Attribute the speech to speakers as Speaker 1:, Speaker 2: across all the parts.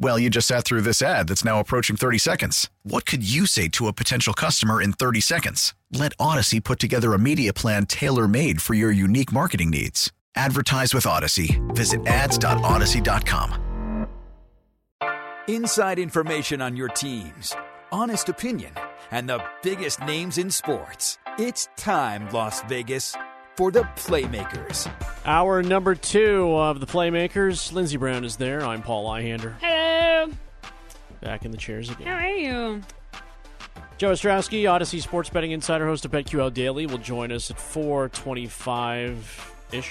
Speaker 1: Well, you just sat through this ad that's now approaching 30 seconds. What could you say to a potential customer in 30 seconds? Let Audacy put together a media plan tailor made for your unique marketing needs. Advertise with Audacy. Visit ads.audacy.com.
Speaker 2: Inside information on your teams, honest opinion, and the biggest names in sports. It's time, Las Vegas, for the Playmakers.
Speaker 3: Hour number two of the Playmakers. Lindsey Brown is there. I'm Paul Ihander.
Speaker 4: Hello.
Speaker 3: Back in the chairs again.
Speaker 4: How are you?
Speaker 3: Joe Ostrowski, Audacy Sports Betting Insider, host of BetQL Daily, will join us at 425-ish.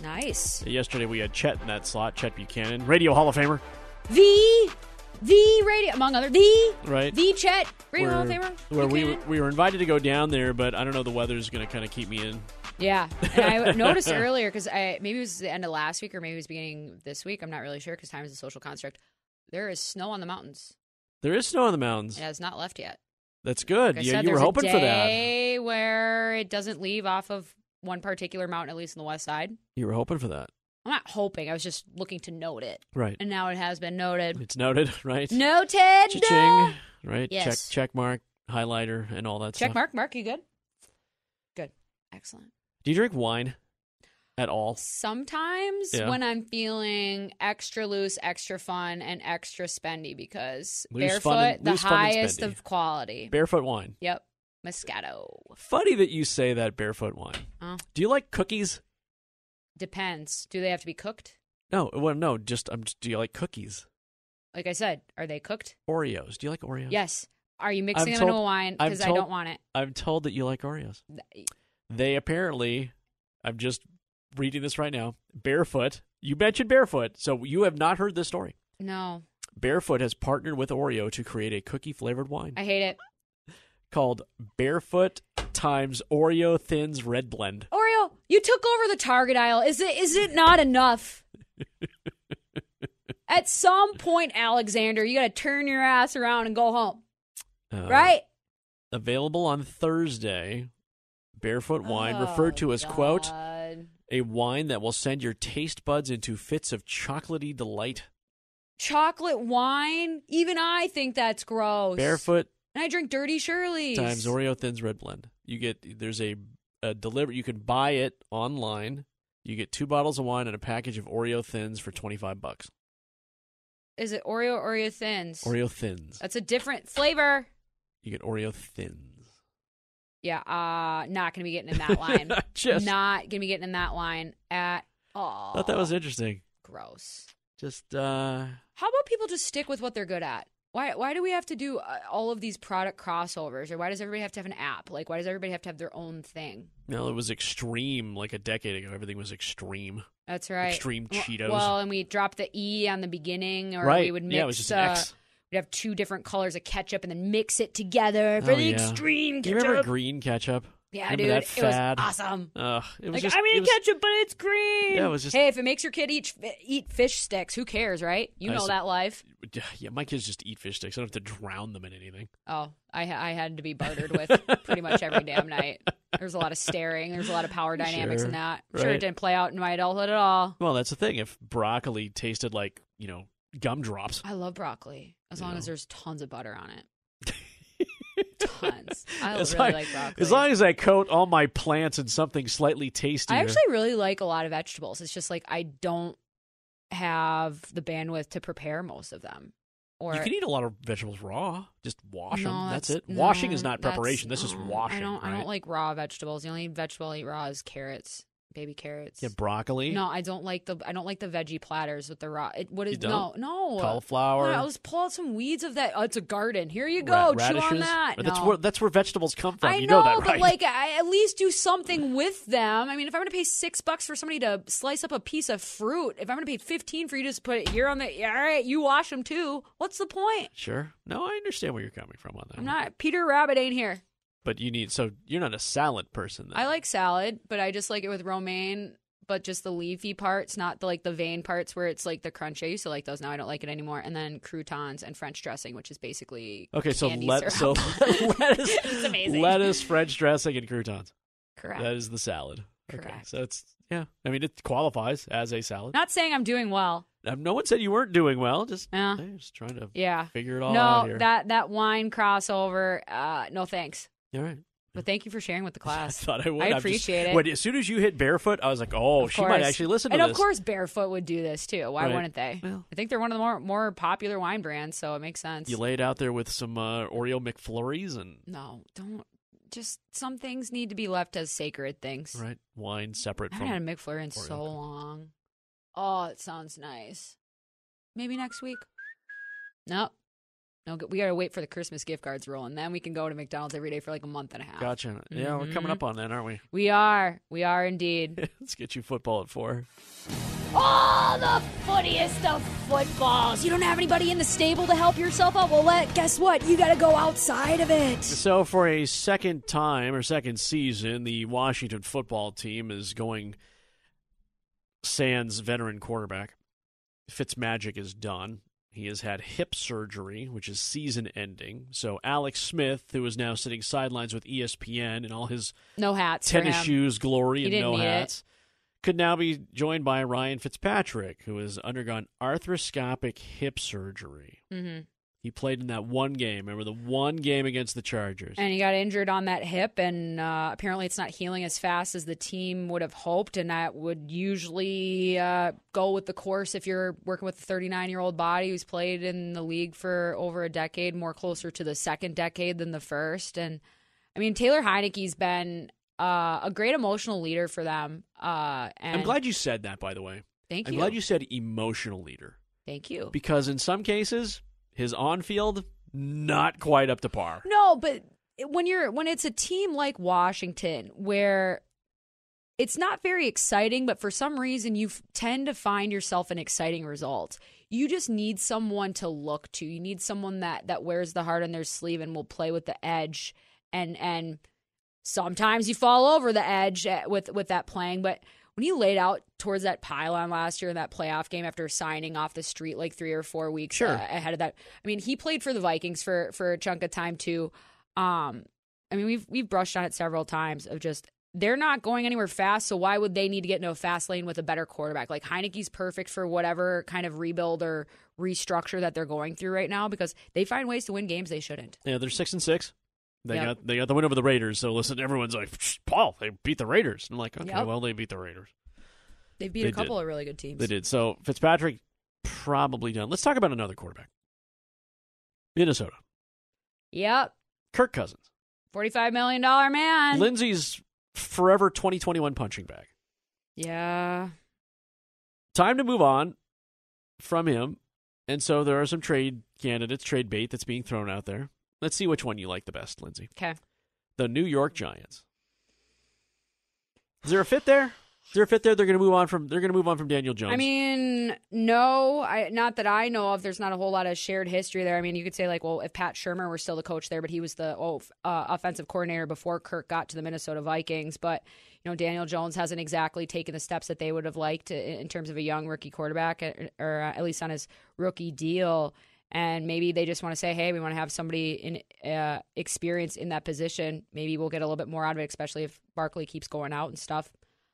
Speaker 4: Nice.
Speaker 3: Yesterday we had Chet in that slot, Chet Buchanan, Radio Hall of Famer.
Speaker 4: The the radio among other the
Speaker 3: Right.
Speaker 4: the Chet Radio Hall of
Speaker 3: Where-
Speaker 4: Famer.
Speaker 3: Where we, we were invited to go down there, but I don't know, the weather's going to kind of keep me in.
Speaker 4: Yeah, and I noticed earlier because I maybe it was the end of last week or maybe it was beginning this week. I'm not really sure because time is a social construct. There is snow on the mountains.
Speaker 3: There is snow on the mountains.
Speaker 4: Yeah, it's not left yet.
Speaker 3: That's good.
Speaker 4: Like
Speaker 3: yeah,
Speaker 4: said,
Speaker 3: you were hoping for that.
Speaker 4: day where it doesn't leave off of one particular mountain, at least on the west side.
Speaker 3: You were hoping for that.
Speaker 4: I'm not hoping. I was just looking to note it,
Speaker 3: Right.
Speaker 4: and now it has been noted.
Speaker 3: It's noted, right?
Speaker 4: Noted.
Speaker 3: Cha-ching, right?
Speaker 4: Yes.
Speaker 3: Check check mark, highlighter, and all that
Speaker 4: Check
Speaker 3: stuff.
Speaker 4: mark. Mark, you good? Good. Excellent.
Speaker 3: Do you drink wine at all?
Speaker 4: Sometimes
Speaker 3: Yeah.
Speaker 4: when I'm feeling extra loose, extra fun, and extra spendy because
Speaker 3: Loose,
Speaker 4: barefoot,
Speaker 3: and-
Speaker 4: the highest of quality.
Speaker 3: Barefoot wine.
Speaker 4: yep. Moscato.
Speaker 3: Funny that you say that barefoot wine.
Speaker 4: Oh,
Speaker 3: Do you like cookies?
Speaker 4: depends. Do they have to be cooked?
Speaker 3: No, well, no. Just, I'm. Just, do you like cookies?
Speaker 4: Like I said, are they cooked?
Speaker 3: Oreos. Do you like Oreos?
Speaker 4: Yes. Are you mixing
Speaker 3: I'm
Speaker 4: them into
Speaker 3: told-
Speaker 4: a wine? Because I don't want it.
Speaker 3: I'm told that you like Oreos. They apparently. I'm just reading this right now. Barefoot. You mentioned barefoot, so you have not heard this story.
Speaker 4: No,
Speaker 3: Barefoot has partnered with Oreo to create a cookie flavored wine
Speaker 4: I hate it.
Speaker 3: called Barefoot times Oreo Thins Red Blend.
Speaker 4: Oreo, you took over the Target aisle. Is it is it not enough? At some point, Alexander, you got to turn your ass around and go home,
Speaker 3: Uh,
Speaker 4: right?
Speaker 3: Available on Thursday. Barefoot wine, referred to
Speaker 4: Oh,
Speaker 3: as quote a wine that will send your taste buds into fits of chocolatey delight.
Speaker 4: chocolate wine. Even I think that's gross.
Speaker 3: Barefoot
Speaker 4: and I drink Dirty Shirley's.
Speaker 3: times Oreo Thins Red Blend. You get there's a, a deliver. You can buy it online. You get two bottles of wine and a package of Oreo Thins for twenty five bucks.
Speaker 4: Is it Oreo or Oreo Thins?
Speaker 3: Oreo Thins.
Speaker 4: That's a different flavor.
Speaker 3: You get Oreo Thins.
Speaker 4: Yeah, uh, not gonna be getting in that line.
Speaker 3: Just
Speaker 4: not gonna be getting in that line at all.
Speaker 3: thought that was interesting.
Speaker 4: gross.
Speaker 3: Just uh
Speaker 4: How about people just stick with what they're good at? Why why do we have to do uh, all of these product crossovers, or why does everybody have to have an app? Like, why does everybody have to have their own thing?
Speaker 3: no, it was extreme like a decade ago. Everything was extreme.
Speaker 4: That's right.
Speaker 3: Extreme
Speaker 4: Well-
Speaker 3: Cheetos.
Speaker 4: Well, and we dropped the e on the beginning, or
Speaker 3: right.
Speaker 4: we would mix.
Speaker 3: yeah, it was just an
Speaker 4: uh,
Speaker 3: X.
Speaker 4: We'd have two different colors of ketchup and then mix it together for
Speaker 3: Oh,
Speaker 4: the
Speaker 3: yeah.
Speaker 4: extreme
Speaker 3: Do you
Speaker 4: ketchup.
Speaker 3: remember green ketchup?
Speaker 4: Yeah,
Speaker 3: remember
Speaker 4: dude, it was awesome.
Speaker 3: Ugh, it was
Speaker 4: Like
Speaker 3: just
Speaker 4: I'm
Speaker 3: it was-
Speaker 4: ketchup, but it's green.
Speaker 3: Yeah, it was just-
Speaker 4: Hey, if it makes your kid eat eat fish sticks, who cares, right? You
Speaker 3: I
Speaker 4: know that life.
Speaker 3: Yeah, my kids just eat fish sticks. I don't have to drown them in anything.
Speaker 4: Oh, I I had to be bartered with pretty much every damn night. There's a lot of staring. There's a lot of power dynamics
Speaker 3: Sure,
Speaker 4: in that. Sure,
Speaker 3: right.
Speaker 4: it didn't play out in my adulthood at all.
Speaker 3: Well, that's the thing. If broccoli tasted like you know gumdrops,
Speaker 4: I love broccoli as long as there's tons of butter on it. I
Speaker 3: as
Speaker 4: really
Speaker 3: long,
Speaker 4: like broccoli.
Speaker 3: as long as I coat all my plants in something slightly tastier.
Speaker 4: I actually really like a lot of vegetables. It's just like I don't have the bandwidth to prepare most of them. Or
Speaker 3: you can eat a lot of vegetables raw. Just wash them. That's,
Speaker 4: that's-
Speaker 3: it. Washing
Speaker 4: no,
Speaker 3: is not preparation. This is washing.
Speaker 4: I don't. I don't like raw vegetables. The only vegetable I eat raw is carrots baby carrots.
Speaker 3: Yeah, broccoli.
Speaker 4: No, I don't like the I don't like the veggie platters with the raw. It, what is no no
Speaker 3: Cauliflower?
Speaker 4: No, let's pull out some weeds of that. Oh, it's a garden. Here you go.
Speaker 3: Ra-
Speaker 4: Chew on that.
Speaker 3: That's where that's where vegetables come from.
Speaker 4: I
Speaker 3: you
Speaker 4: know,
Speaker 3: know, that,
Speaker 4: but like, I at least do something with them. I mean, if I'm going to pay six bucks for somebody to slice up a piece of fruit, if I'm going to pay fifteen for you to just put it here on the, all right, you wash them too. What's the point?
Speaker 3: sure. No, I understand where you're coming from on that.
Speaker 4: I'm not. Peter Rabbit ain't here.
Speaker 3: But you need so you're not a salad person. Then.
Speaker 4: I like salad, but I just like it with romaine. But just the leafy parts, not the like the vein parts where it's like the crunch. I used to like those. Now I don't like it anymore. And then croutons and French dressing, which is basically
Speaker 3: Okay, so let so lettuce,
Speaker 4: It's amazing.
Speaker 3: lettuce, French dressing, and croutons.
Speaker 4: Correct.
Speaker 3: That is the salad. Okay,
Speaker 4: Correct.
Speaker 3: so it's yeah. I mean, it qualifies as a salad.
Speaker 4: Not saying I'm doing well.
Speaker 3: No one said you weren't doing well. Just
Speaker 4: Yeah.
Speaker 3: just trying to
Speaker 4: Yeah.
Speaker 3: figure it all out
Speaker 4: No, that that wine crossover. Uh, no thanks.
Speaker 3: All right.
Speaker 4: But thank you for sharing with the class.
Speaker 3: I
Speaker 4: class.
Speaker 3: thought I would.
Speaker 4: I
Speaker 3: I'm just-
Speaker 4: appreciate it.
Speaker 3: When, as soon as you hit barefoot, I was like, oh,
Speaker 4: Of
Speaker 3: she might actually listen to
Speaker 4: and
Speaker 3: this.
Speaker 4: of course, Barefoot would do this too. Why
Speaker 3: Right.
Speaker 4: wouldn't they?
Speaker 3: Well.
Speaker 4: I think they're one of the more more popular wine brands, so it makes sense.
Speaker 3: you lay it out there with some uh, Oreo McFlurries and
Speaker 4: no, don't. Just some things need to be left as sacred things.
Speaker 3: right wine separate
Speaker 4: I
Speaker 3: from.
Speaker 4: haven't had a McFlurry in
Speaker 3: Oreo
Speaker 4: so long. Oh, it sounds nice. Maybe next week. Nope. No, we gotta wait for the Christmas gift cards roll, and then we can go to McDonald's every day for like a month and a half.
Speaker 3: Gotcha. Yeah, we're coming
Speaker 4: Mhm.
Speaker 3: up on that, aren't we?
Speaker 4: We are. We are indeed.
Speaker 3: Let's get you football at four.
Speaker 4: Oh, the footiest of footballs. You don't have anybody in the stable to help yourself out? Well, let, guess what? You got to go outside of it.
Speaker 3: So, for a second time or second season, the Washington football team is going sans veteran quarterback. Fitzmagic is done. He has had hip surgery, which is season ending. So, Alex Smith, who is now sitting sidelines with ESPN in all his
Speaker 4: No hats.
Speaker 3: tennis shoes glory
Speaker 4: He
Speaker 3: and no
Speaker 4: need it.
Speaker 3: hats, could now be joined by Ryan Fitzpatrick, who has undergone arthroscopic hip surgery.
Speaker 4: Mhm.
Speaker 3: He played in that one game. Remember the one game against the Chargers?
Speaker 4: And he got injured on that hip, and uh, apparently it's not healing as fast as the team would have hoped. And that would usually uh, go with the course if you're working with a 39 year old body who's played in the league for over a decade, more closer to the second decade than the first. And I mean, Taylor Heinicke's been uh, a great emotional leader for them. Uh, and
Speaker 3: I'm glad you said that, by the way.
Speaker 4: Thank you.
Speaker 3: I'm glad you said emotional leader
Speaker 4: Thank you.
Speaker 3: because in some cases, his on-field not quite up to par.
Speaker 4: No, but when you're when it's a team like Washington where it's not very exciting, but for some reason you tend to find yourself an exciting result. You just need someone to look to. You need someone that that wears the heart on their sleeve and will play with the edge. And and sometimes you fall over the edge at- with with that playing, but when he laid out towards that pylon last year in that playoff game after signing off the street like three or four weeks
Speaker 3: Sure.
Speaker 4: uh, ahead of that, I mean, he played for the Vikings for for a chunk of time too. Um, I mean, we've we've brushed on it several times of just they're not going anywhere fast, so why would they need to get into a fast lane with a better quarterback? Like Heinicke's perfect for whatever kind of rebuild or restructure that they're going through right now because they find ways to win games they shouldn't.
Speaker 3: Yeah, they're six and six. They
Speaker 4: Yep.
Speaker 3: got they got the win over the Raiders. So listen, everyone's like, Paul, they beat the Raiders. I'm like, okay,
Speaker 4: Yep.
Speaker 3: well, they beat the Raiders.
Speaker 4: They've beat
Speaker 3: They
Speaker 4: a couple
Speaker 3: did.
Speaker 4: of really good teams.
Speaker 3: They did. So Fitzpatrick probably done. Let's talk about another quarterback. Minnesota.
Speaker 4: Yep,
Speaker 3: Kirk Cousins.
Speaker 4: forty-five million dollar man.
Speaker 3: Lindsey's forever 2021 punching bag.
Speaker 4: yeah,
Speaker 3: Time to move on from him. And so there are some trade candidates, trade bait that's being thrown out there. Let's see which one you like the best, Lindsay.
Speaker 4: okay.
Speaker 3: The New York Giants. Is there a fit there? Is there a fit there? They're going to move on from. They're going to move on from Daniel Jones.
Speaker 4: I mean, no, I not that I know of. There's not a whole lot of shared history there. I mean, you could say like, well, if Pat Shurmur were still the coach there, but he was the oh, uh, offensive coordinator before Kirk got to the Minnesota Vikings. But you know, Daniel Jones hasn't exactly taken the steps that they would have liked in terms of a young rookie quarterback, uh, or at least on his rookie deal. And maybe they just want to say, hey, we want to have somebody in uh, experience in that position. Maybe we'll get a little bit more out of it, especially if Barkley keeps going out and stuff.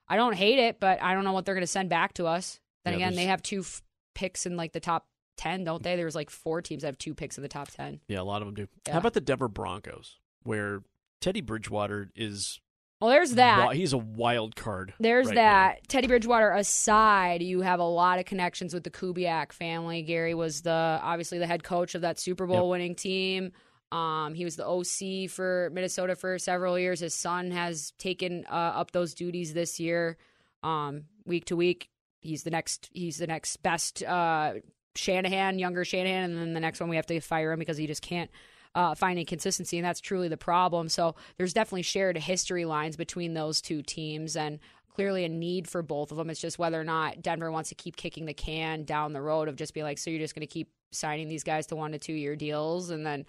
Speaker 4: I don't hate it, but I don't know what they're going to send back to us. Then
Speaker 3: Yeah,
Speaker 4: again,
Speaker 3: there's-
Speaker 4: they have two f- picks in like the top 10, don't they? There's like four teams that have two picks in the top 10.
Speaker 3: yeah, a lot of them do.
Speaker 4: Yeah.
Speaker 3: How about the Denver Broncos, where Teddy Bridgewater is?
Speaker 4: Well, there's that.
Speaker 3: he's a wild card.
Speaker 4: There's
Speaker 3: right
Speaker 4: that. Teddy Bridgewater aside, you have a lot of connections with the Kubiak family. Gary was the obviously the head coach of that Super Bowl
Speaker 3: Yep.
Speaker 4: winning team. Um, he was the OC for Minnesota for several years. His son has taken uh, up those duties this year. um, week to week. He's the next. He's the next best uh, Shanahan, younger Shanahan, and then the next one we have to fire him because he just can't uh, find any consistency, and that's truly the problem. So there's definitely shared history lines between those two teams, and clearly a need for both of them. It's just whether or not Denver wants to keep kicking the can down the road of just be like, so you're just going to keep signing these guys to one to two year deals, and then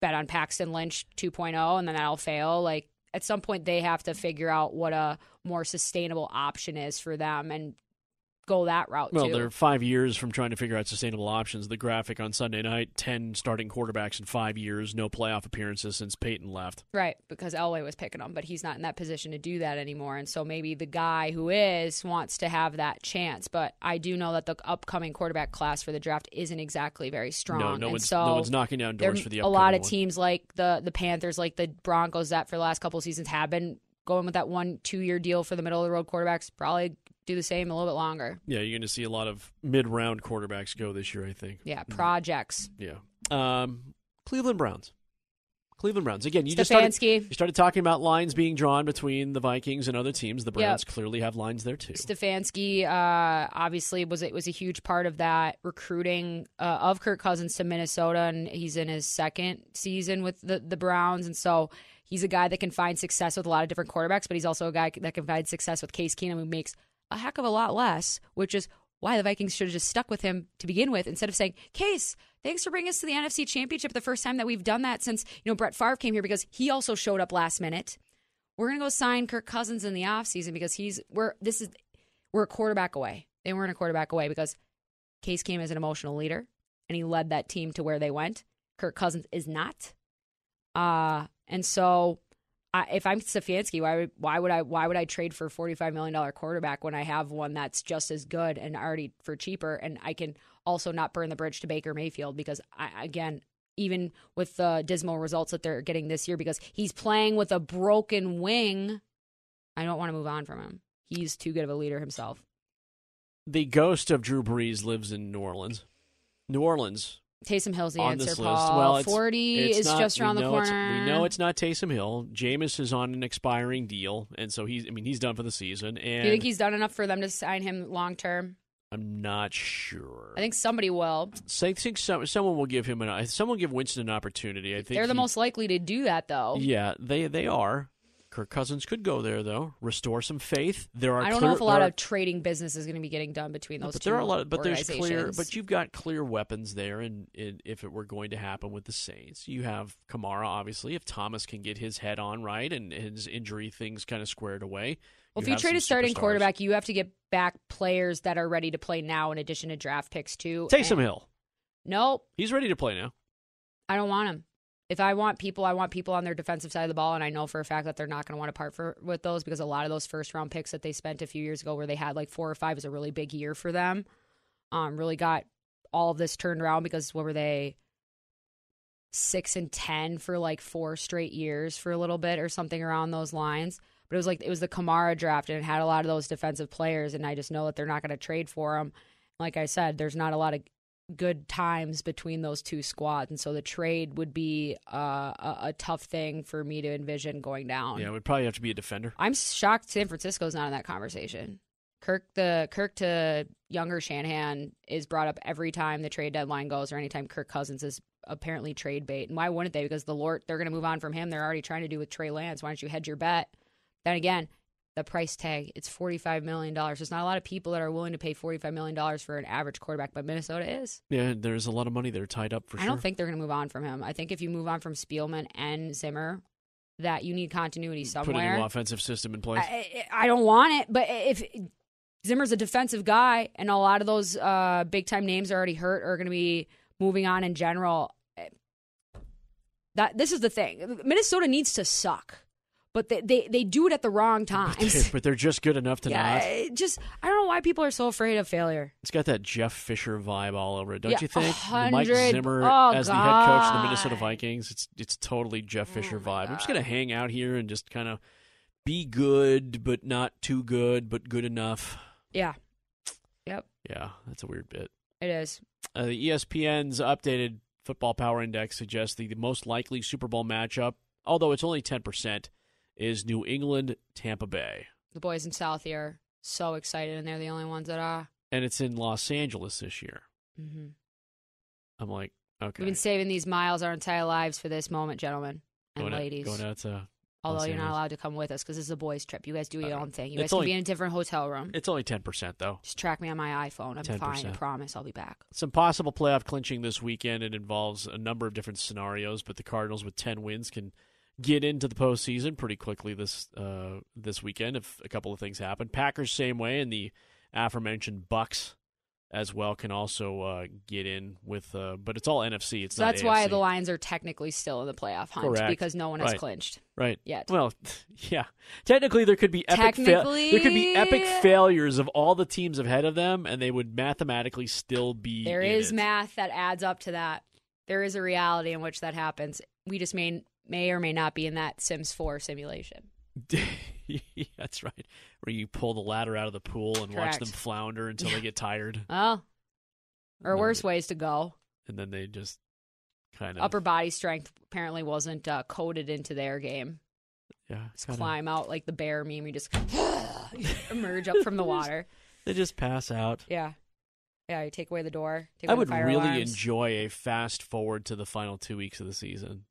Speaker 4: bet on Paxton Lynch 2.0, and then that'll fail. Like at some point, they have to figure out what a more sustainable option is for them, and go that route
Speaker 3: Well,
Speaker 4: too.
Speaker 3: they're five years from trying to figure out sustainable options. The graphic on Sunday night: ten starting quarterbacks in five years, no playoff appearances since Peyton left.
Speaker 4: Right, because Elway was picking them, but he's not in that position to do that anymore. And so maybe the guy who is wants to have that chance. But I do know that the upcoming quarterback class for the draft isn't exactly very strong.
Speaker 3: No, no
Speaker 4: and
Speaker 3: one's
Speaker 4: so
Speaker 3: no one's knocking down doors for the upcoming a
Speaker 4: lot of
Speaker 3: one.
Speaker 4: teams like the the Panthers, like the Broncos, that for the last couple of seasons have been going with that one two year deal for the middle of the road quarterbacks. Probably do the same a little bit longer.
Speaker 3: Yeah, you're going to see a lot of mid round quarterbacks go this year. I think.
Speaker 4: Yeah, projects.
Speaker 3: Yeah. Um, Cleveland Browns. Cleveland Browns. Again, you just started, you started talking about lines being drawn between the Vikings and other teams. The
Speaker 4: Yep.
Speaker 3: Browns clearly have lines there too.
Speaker 4: Stefanski uh, obviously was it was a huge part of that recruiting uh, of Kirk Cousins to Minnesota, and he's in his second season with the the Browns, and so he's a guy that can find success with a lot of different quarterbacks, but he's also a guy that can find success with Case Keenum, who makes a heck of a lot less, which is why the Vikings should have just stuck with him to begin with instead of saying, Case, thanks for bringing us to the NFC Championship the first time that we've done that since, you know, Brett Favre came here because he also showed up last minute. We're going to go sign Kirk Cousins in the offseason because he's, we're, this is, we're a quarterback away. They weren't a quarterback away because Case came as an emotional leader and he led that team to where they went. Kirk Cousins is not. Uh, and so I, if I'm Stefanski, why would why would I why would I trade for a forty five million dollar quarterback when I have one that's just as good and already for cheaper, and I can also not burn the bridge to Baker Mayfield because I, again, even with the dismal results that they're getting this year, because he's playing with a broken wing, I don't want to move on from him. He's too good of a leader himself.
Speaker 3: The ghost of Drew Brees lives in New Orleans. New Orleans
Speaker 4: Taysom Hill's the
Speaker 3: on
Speaker 4: answer,
Speaker 3: this
Speaker 4: Paul.
Speaker 3: list. Well, it's,
Speaker 4: Forty
Speaker 3: it's
Speaker 4: is
Speaker 3: not-
Speaker 4: just
Speaker 3: we
Speaker 4: around the
Speaker 3: know it's-
Speaker 4: corner.
Speaker 3: We know it's not Taysom Hill. Jameis is on an expiring deal, and so he's. I mean, he's done for the season. And
Speaker 4: Do you think he's done enough for them to sign him long term?
Speaker 3: I'm not sure.
Speaker 4: I think somebody will.
Speaker 3: So I think some, someone will give him an. Someone will give Winston an opportunity. I think
Speaker 4: They're the
Speaker 3: he-
Speaker 4: most likely to do that, though.
Speaker 3: Yeah, they they are. Kirk Cousins could go there though. Restore some faith. There are.
Speaker 4: I don't
Speaker 3: clear,
Speaker 4: know if a lot
Speaker 3: there
Speaker 4: of trading business is going to be getting done between
Speaker 3: are,
Speaker 4: those
Speaker 3: but
Speaker 4: two
Speaker 3: there are a lot. of, But there's clear. But you've got clear weapons there, and, and if it were going to happen with the Saints, you have Kamara. Obviously, if Thomas can get his head on right and his injury things kind of squared away.
Speaker 4: well, if you trade a starting
Speaker 3: superstars.
Speaker 4: quarterback, you have to get back players that are ready to play now, in addition to draft picks too.
Speaker 3: Taysom
Speaker 4: And-
Speaker 3: Hill,
Speaker 4: Nope,
Speaker 3: he's ready to play now.
Speaker 4: I don't want him. If I want people, I want people on their defensive side of the ball, and I know for a fact that they're not going to want to part for, with those because a lot of those first round picks that they spent a few years ago, where they had like four or five, was a really big year for them. Um, really got all of this turned around because what were they? Six and ten for like four straight years for a little bit or something around those lines. But it was like it was the Kamara draft and it had a lot of those defensive players, and I just know that they're not going to trade for them. Like I said, there's not a lot of good times between those two squads, and so the trade would be uh, a, a tough thing for me to envision going down.
Speaker 3: Yeah, it would probably have to be a defender.
Speaker 4: I'm shocked San Francisco's not in that conversation. Kirk the Kirk to younger Shanahan is brought up every time the trade deadline goes or anytime Kirk Cousins is apparently trade bait. And why wouldn't they? Because the Lord they're gonna move on from him. They're already trying to do with Trey Lance. Why don't you hedge your bet? Then again, the price tag, it's forty five million dollars. There's not a lot of people that are willing to pay forty five million dollars for an average quarterback, but Minnesota is.
Speaker 3: Yeah, there's a lot of money there tied up for
Speaker 4: I
Speaker 3: sure.
Speaker 4: I don't think they're gonna move on from him. I think if you move on from Spielman and Zimmer, that you need continuity somewhere.
Speaker 3: Put a new offensive system in place.
Speaker 4: I, I I don't want it, but if Zimmer's a defensive guy, and a lot of those uh, big time names are already hurt or are going to be moving on in general, eh, that this is the thing. Minnesota needs to suck, but they they, they do it at the wrong times.
Speaker 3: but they're just good enough to
Speaker 4: yeah,
Speaker 3: not.
Speaker 4: just I don't know why people are so afraid of failure.
Speaker 3: It's got that Jeff Fisher vibe all over it, don't
Speaker 4: Yeah,
Speaker 3: you think? Mike Zimmer
Speaker 4: oh,
Speaker 3: as the head coach of the Minnesota Vikings. It's it's totally Jeff Fisher
Speaker 4: Oh,
Speaker 3: vibe. I'm just gonna hang out here and just kind of be good, but not too good, but good enough.
Speaker 4: Yeah, yep,
Speaker 3: Yeah, that's a weird bit.
Speaker 4: it is.
Speaker 3: Uh, the ESPN's updated football power index suggests the, the most likely Super Bowl matchup, although it's only 10%, is New England Tampa Bay.
Speaker 4: The boys in South here So excited, and they're the only ones that are.
Speaker 3: and it's in Los Angeles this year.
Speaker 4: Mm-hmm.
Speaker 3: I'm like, okay,
Speaker 4: We've been saving these miles our entire lives for this moment, gentlemen and
Speaker 3: going out-
Speaker 4: ladies.
Speaker 3: going out to
Speaker 4: Although
Speaker 3: Los
Speaker 4: you're not allowed to come with us because this is a boys' trip. You guys do your
Speaker 3: Uh,
Speaker 4: own thing. You guys can
Speaker 3: only-
Speaker 4: be in a different hotel room.
Speaker 3: It's only ten percent though.
Speaker 4: Just track me on my iPhone. I'm fine. I promise. I'll be back.
Speaker 3: Some possible playoff clinching this weekend. It involves a number of different scenarios, but the Cardinals with ten wins can get into the postseason pretty quickly this uh, this weekend if a couple of things happen. Packers same way, and the aforementioned Bucks as well can also uh, get in with. Uh, but it's all NFC. It's
Speaker 4: So
Speaker 3: not
Speaker 4: that's why the Lions are technically still in the playoff hunt
Speaker 3: Correct.
Speaker 4: because no one has
Speaker 3: Right.
Speaker 4: clinched.
Speaker 3: Right.
Speaker 4: Yet.
Speaker 3: Well, yeah. Technically, there could be epic. Fa- there could be epic failures of all the teams ahead of them, and they would mathematically still be.
Speaker 4: There is
Speaker 3: it.
Speaker 4: math that adds up to that. There is a reality in which that happens. We just may may or may not be in that Sims 4 simulation.
Speaker 3: That's right. Where you pull the ladder out of the pool and watch them flounder until they get tired,
Speaker 4: Oh, or worse
Speaker 3: but-
Speaker 4: ways to go.
Speaker 3: and then they just kind of
Speaker 4: Upper body strength apparently wasn't uh, coded into their game.
Speaker 3: yeah,
Speaker 4: Just
Speaker 3: kinda-
Speaker 4: climb out like the bear meme. You just emerge up from the water.
Speaker 3: They just pass out.
Speaker 4: Yeah. Yeah, you take away the door.
Speaker 3: I would really
Speaker 4: alarms.
Speaker 3: enjoy a fast forward to the final two weeks of the season.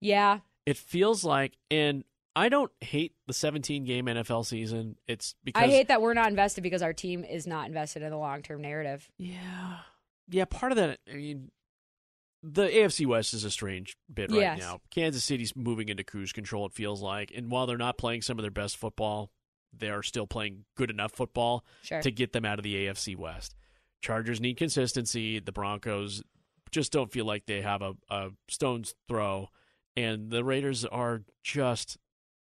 Speaker 4: Yeah.
Speaker 3: It feels like, and I don't hate the 17 game NFL season. It's because
Speaker 4: I hate that we're not invested because our team is not invested in the long term narrative.
Speaker 3: Yeah. Yeah, part of that, I mean, the AFC West is a strange bit right
Speaker 4: Yes.
Speaker 3: now. Kansas City's moving into cruise control, it feels like. And while they're not playing some of their best football, they are still playing good enough football
Speaker 4: Sure.
Speaker 3: to get them out of the AFC West. Chargers need consistency. The Broncos just don't feel like they have a, a stone's throw. And the Raiders are just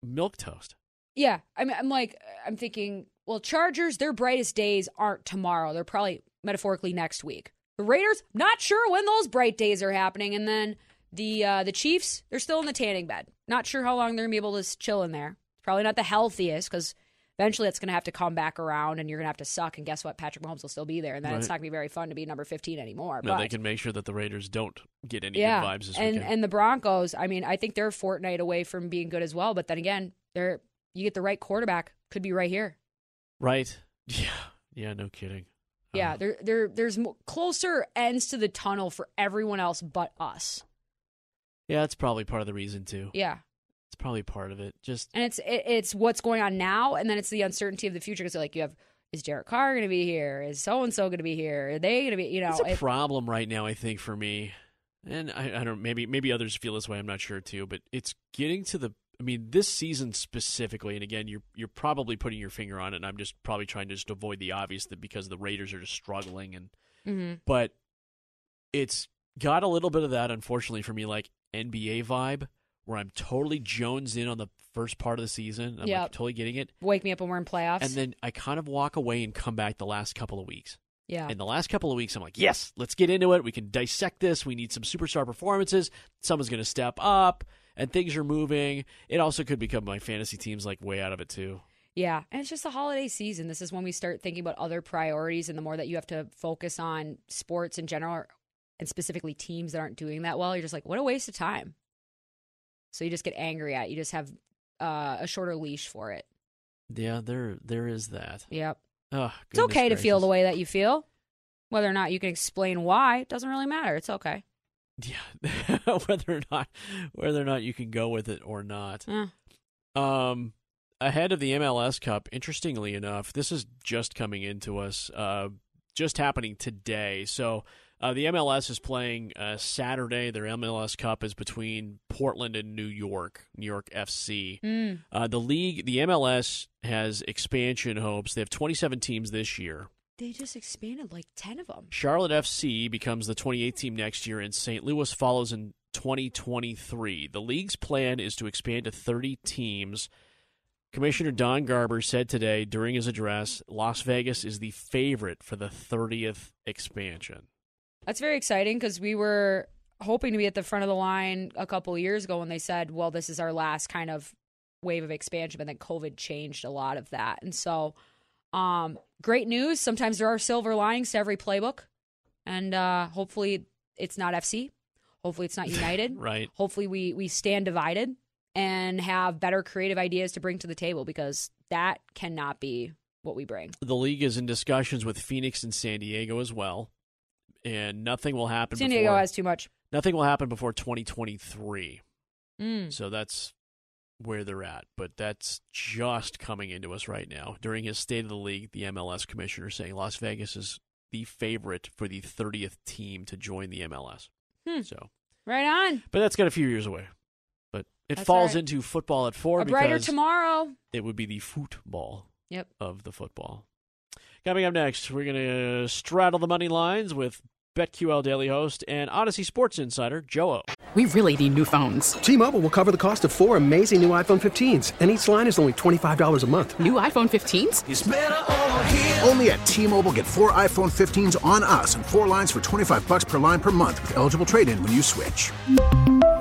Speaker 3: milk toast.
Speaker 4: Yeah, I'm. I'm like, I'm thinking. Well, Chargers, their brightest days aren't tomorrow. They're probably metaphorically next week. The Raiders, not sure when those bright days are happening, and then the uh, the Chiefs, they're still in the tanning bed. Not sure how long they're gonna be able to chill in there. Probably not the healthiest because eventually it's gonna have to come back around, and you're gonna have to suck. And guess what? Patrick Mahomes will still be there, and then it's not gonna be very fun to be number 15 anymore.
Speaker 3: No,
Speaker 4: but
Speaker 3: they can make sure that the Raiders don't get any
Speaker 4: yeah,
Speaker 3: good vibes this
Speaker 4: and
Speaker 3: weekend.
Speaker 4: and the Broncos. I mean, I think they're a fortnight away from being good as well. But then again, they're you get the right quarterback, could be right here.
Speaker 3: Right. Yeah. Yeah, no kidding.
Speaker 4: Yeah, there there there's closer ends to the tunnel for everyone else but us.
Speaker 3: yeah, that's probably part of the reason too.
Speaker 4: Yeah,
Speaker 3: probably part of it. Just
Speaker 4: and it's it, it's what's going on now, and then it's the uncertainty of the future. Because like you have, is Derek Carr going to be here? Is so and so going to be here? Are they going to be? You know,
Speaker 3: it's a
Speaker 4: it-
Speaker 3: problem right now, I think, for me. And I, I don't maybe maybe others feel this way, I'm not sure too, but it's getting to the I mean, this season specifically, and again, you're you're probably putting your finger on it, and I'm just probably trying to just avoid the obvious that because the Raiders are just struggling and
Speaker 4: Mhm.
Speaker 3: but it's got a little bit of that, unfortunately, for me, like NBA vibe, where I'm totally jones in on the first part of the season. I'm
Speaker 4: Yep.
Speaker 3: like totally getting it.
Speaker 4: wake me up when we're in playoffs.
Speaker 3: And then I kind of walk away and come back the last couple of weeks.
Speaker 4: yeah,
Speaker 3: In the last couple of weeks, I'm like, yes, let's get into it. We can dissect this. We need some superstar performances. Someone's going to step up, and things are moving. It also could become my fantasy teams like way out of it too.
Speaker 4: Yeah, and it's just the holiday season. This is when we start thinking about other priorities, and the more that you have to focus on sports in general, and specifically teams that aren't doing that well, you're just like, what a waste of time. So you just get angry at. it. You just have uh, a shorter leash for it.
Speaker 3: Yeah, there there is that.
Speaker 4: Yep,
Speaker 3: Oh,
Speaker 4: it's okay to feel the
Speaker 3: way.
Speaker 4: that you feel. Whether or not you can explain why it doesn't really matter. It's okay.
Speaker 3: Yeah, whether or not whether or not you can go with it or not.
Speaker 4: Eh.
Speaker 3: Um, ahead of the MLS Cup, interestingly enough, this is just coming into us, uh, just happening today. So uh, the MLS is playing uh, Saturday. Their MLS Cup is between Portland and New York, New York FC.
Speaker 4: Mm.
Speaker 3: Uh, the league, the MLS has expansion hopes. They have 27 teams this year.
Speaker 4: They just expanded like ten of them.
Speaker 3: Charlotte FC becomes the 28th team next year, and St. Louis follows in 2023. The league's plan is to expand to 30 teams. Commissioner Don Garber said today during his address Las Vegas is the favorite for the 30th expansion.
Speaker 4: That's very exciting because we were hoping to be at the front of the line a couple of years ago when they said, well, this is our last kind of wave of expansion, but then COVID changed a lot of that. And so, um, great news. Sometimes there are silver linings to every playbook. And uh, hopefully it's not FC. Hopefully it's not United.
Speaker 3: Right.
Speaker 4: Hopefully we, we stand divided and have better creative ideas to bring to the table because that cannot be what we bring.
Speaker 3: The league is in discussions with Phoenix and San Diego as well, and nothing will happen.
Speaker 4: San
Speaker 3: before,
Speaker 4: Diego has too much.
Speaker 3: nothing will happen before 2023.
Speaker 4: Mm.
Speaker 3: So that's where they're at. But that's just coming into us right now. During his State of the League, the MLS commissioner saying Las Vegas is the favorite for the 30th team to join the MLS.
Speaker 4: Hmm.
Speaker 3: So,
Speaker 4: Right on.
Speaker 3: but that's got a few years away. But it
Speaker 4: That's
Speaker 3: falls
Speaker 4: all right.
Speaker 3: into football at four
Speaker 4: A brighter tomorrow.
Speaker 3: it would be the football
Speaker 4: Yep.
Speaker 3: of the football. Coming up next, we're going to straddle the money lines with BetQL Daily host and Audacy Sports Insider Joe O.
Speaker 5: We really need new phones.
Speaker 6: T-Mobile will cover the cost of four amazing new iPhone 15s, and each line is only $25 a month.
Speaker 5: New iPhone 15s?
Speaker 7: Only at T-Mobile get four iPhone 15s on us and four lines for 25 bucks per line per month with eligible trade-in when you switch.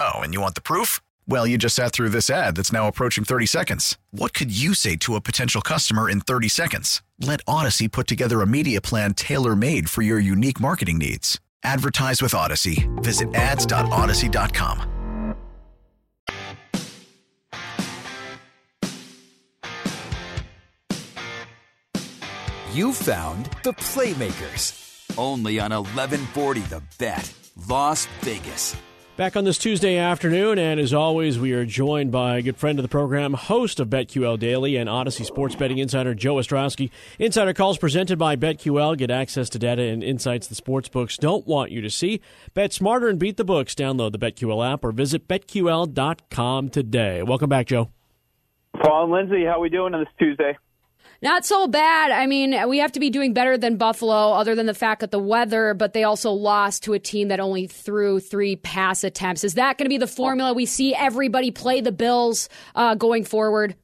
Speaker 1: Oh, and you want the proof? Well, you just sat through this ad that's now approaching 30 seconds. What could you say to a potential customer in 30 seconds? Let Audacy put together a media plan tailor made for your unique marketing needs. Advertise with Audacy. Visit ads.audacy.com.
Speaker 2: You found the Playmakers. Only on 1140 The Bet, Las Vegas.
Speaker 3: Back on this Tuesday afternoon, and as always, we are joined by a good friend of the program, host of BetQL Daily and Audacy Sports Betting Insider, Joe Ostrowski. Insider calls presented by BetQL. Get access to data and insights the sports books don't want you to see. Bet smarter and beat the books. Download the BetQL app or visit BetQL.com today. Welcome back, Joe.
Speaker 8: Paul and Lindsay, how are we doing on this Tuesday?
Speaker 4: Not so bad. I mean, we have to be doing better than Buffalo, other than the fact that the weather, but they also lost to a team that only threw three pass attempts. Is that going to be the formula we see everybody play the Bills uh, going forward?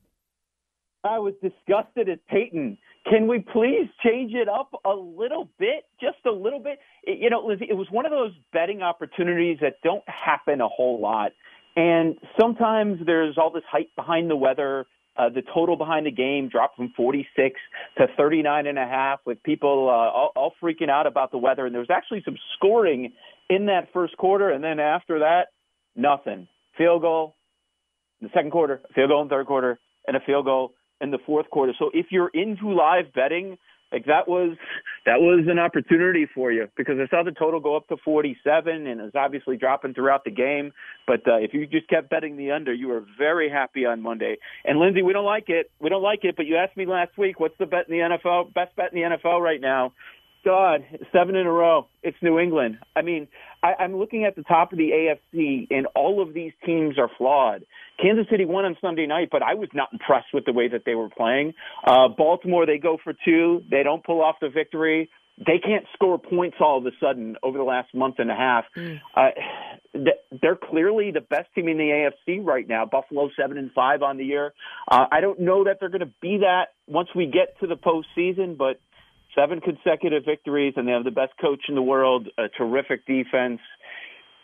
Speaker 8: I was disgusted at Peyton. Can we please change it up a little bit? Just a little bit? It, you know, Lizzie, it was one of those betting opportunities that don't happen a whole lot. And sometimes there's all this hype behind the weather. Uh, the total behind the game dropped from 46 to 39 and a half with people uh, all, all freaking out about the weather. And there was actually some scoring in that first quarter. And then after that, nothing. Field goal in the second quarter, field goal in the third quarter, and a field goal in the fourth quarter. So if you're into live betting, like that was that was an opportunity for you because I saw the total go up to 47 and it was obviously dropping throughout the game. But uh, if you just kept betting the under, you were very happy on Monday. And Lindsay, we don't like it. We don't like it. But you asked me last week, what's the bet in the NFL? Best bet in the NFL right now? God, seven in a row. It's New England. I mean, I, I'm looking at the top of the AFC, and all of these teams are flawed. Kansas City won on Sunday night, but I was not impressed with the way that they were playing. Uh, Baltimore, they go for two. They don't pull off the victory. They can't score points all of a sudden over the last month and a half.
Speaker 4: Mm.
Speaker 8: Uh, they're clearly the best team in the AFC right now. Buffalo seven and five on the year. Uh, I don't know that they're going to be that once we get to the postseason, but seven consecutive victories, and they have the best coach in the world, a terrific defense.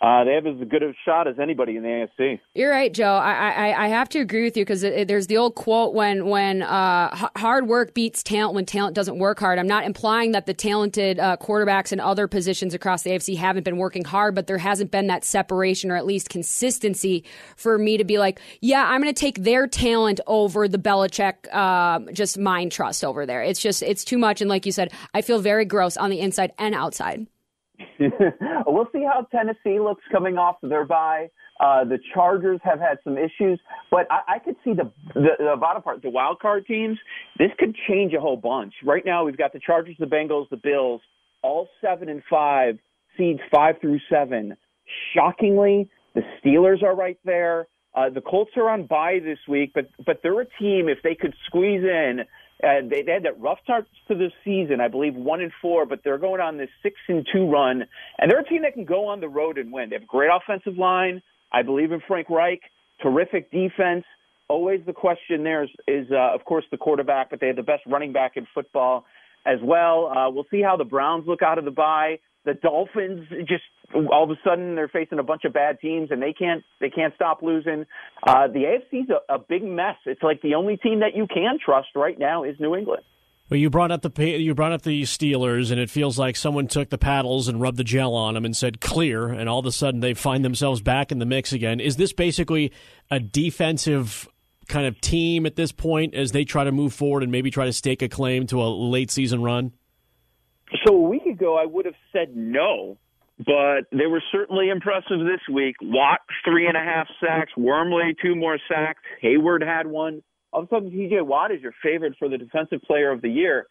Speaker 8: Uh, they have as good a shot as anybody in the AFC.
Speaker 4: You're right, Joe. I I, I have to agree with you because there's the old quote when when uh, hard work beats talent when talent doesn't work hard. I'm not implying that the talented uh, quarterbacks and other positions across the AFC haven't been working hard, but there hasn't been that separation or at least consistency for me to be like, yeah, I'm going to take their talent over the Belichick uh, just mind trust over there. It's just it's too much, and like you said, I feel very gross on the inside and outside.
Speaker 8: we'll see how Tennessee looks coming off their bye. Uh, the Chargers have had some issues, but I, I could see the, the the bottom part, the wild card teams. This could change a whole bunch. Right now, we've got the Chargers, the Bengals, the Bills, all seven and five seeds five through seven. Shockingly, the Steelers are right there. Uh, the Colts are on bye this week, but but they're a team if they could squeeze in. Uh, they, they had that rough start to the season, I believe one and four, but they're going on this six and two run, and they're a team that can go on the road and win. They have a great offensive line. I believe in Frank Reich. Terrific defense. Always the question there is, is uh, of course, the quarterback, but they have the best running back in football as well. Uh, we'll see how the Browns look out of the bye. The Dolphins just all of a sudden they're facing a bunch of bad teams and they can't they can't stop losing. Uh, the AFC's a, a big mess. It's like the only team that you can trust right now is New England.
Speaker 3: Well, you brought up the you brought up the Steelers, and it feels like someone took the paddles and rubbed the gel on them and said clear, and all of a sudden they find themselves back in the mix again. Is this basically a defensive kind of team at this point as they try to move forward and maybe try to stake a claim to a late season run?
Speaker 8: So a week ago, I would have said no, but they were certainly impressive this week. Watt, three and a half sacks. Wormley, two more sacks. Heyward had one. All of a sudden, TJ Watt is your favorite for the defensive player of the year.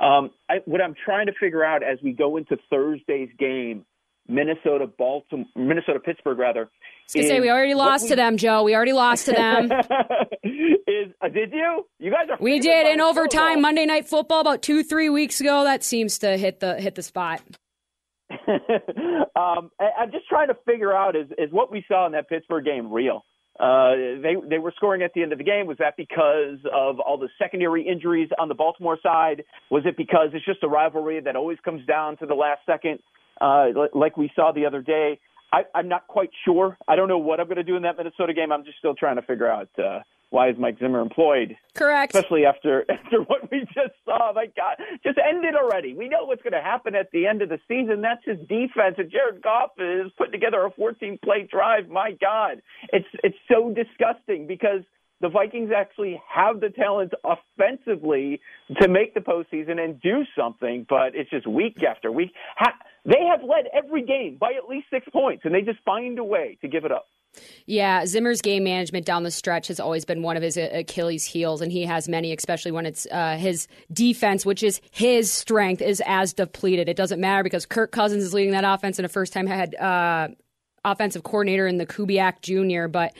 Speaker 8: Um, I, what I'm trying to figure out as we go into Thursday's game, Minnesota, Baltimore, Minnesota, Pittsburgh, rather.
Speaker 4: I say we already lost we, to them, Joe. We already lost to them.
Speaker 8: is uh, did you? You guys are.
Speaker 4: We did in overtime Monday Night Football about two three weeks ago. That seems to hit the hit the spot.
Speaker 8: um, I, I'm just trying to figure out is is what we saw in that Pittsburgh game real? Uh, they they were scoring at the end of the game. Was that because of all the secondary injuries on the Baltimore side? Was it because it's just a rivalry that always comes down to the last second, uh, like we saw the other day? I, I'm not quite sure. I don't know what I'm going to do in that Minnesota game. I'm just still trying to figure out uh, why is Mike Zimmer employed?
Speaker 4: Correct.
Speaker 8: Especially after after what we just saw. My God, just end it already. We know what's going to happen at the end of the season. That's his defense. And Jared Goff is putting together a 14 play drive. My God, it's it's so disgusting because the Vikings actually have the talent offensively to make the postseason and do something, but it's just week after week. They have led every game by at least six points, and they just find a way to give it up.
Speaker 4: Yeah, Zimmer's game management down the stretch has always been one of his uh, Achilles' heels, and he has many, especially when it's uh, his defense, which is his strength, is as depleted. It doesn't matter because Kirk Cousins is leading that offense, and a first-time head uh, offensive coordinator in the Kubiak Jr., but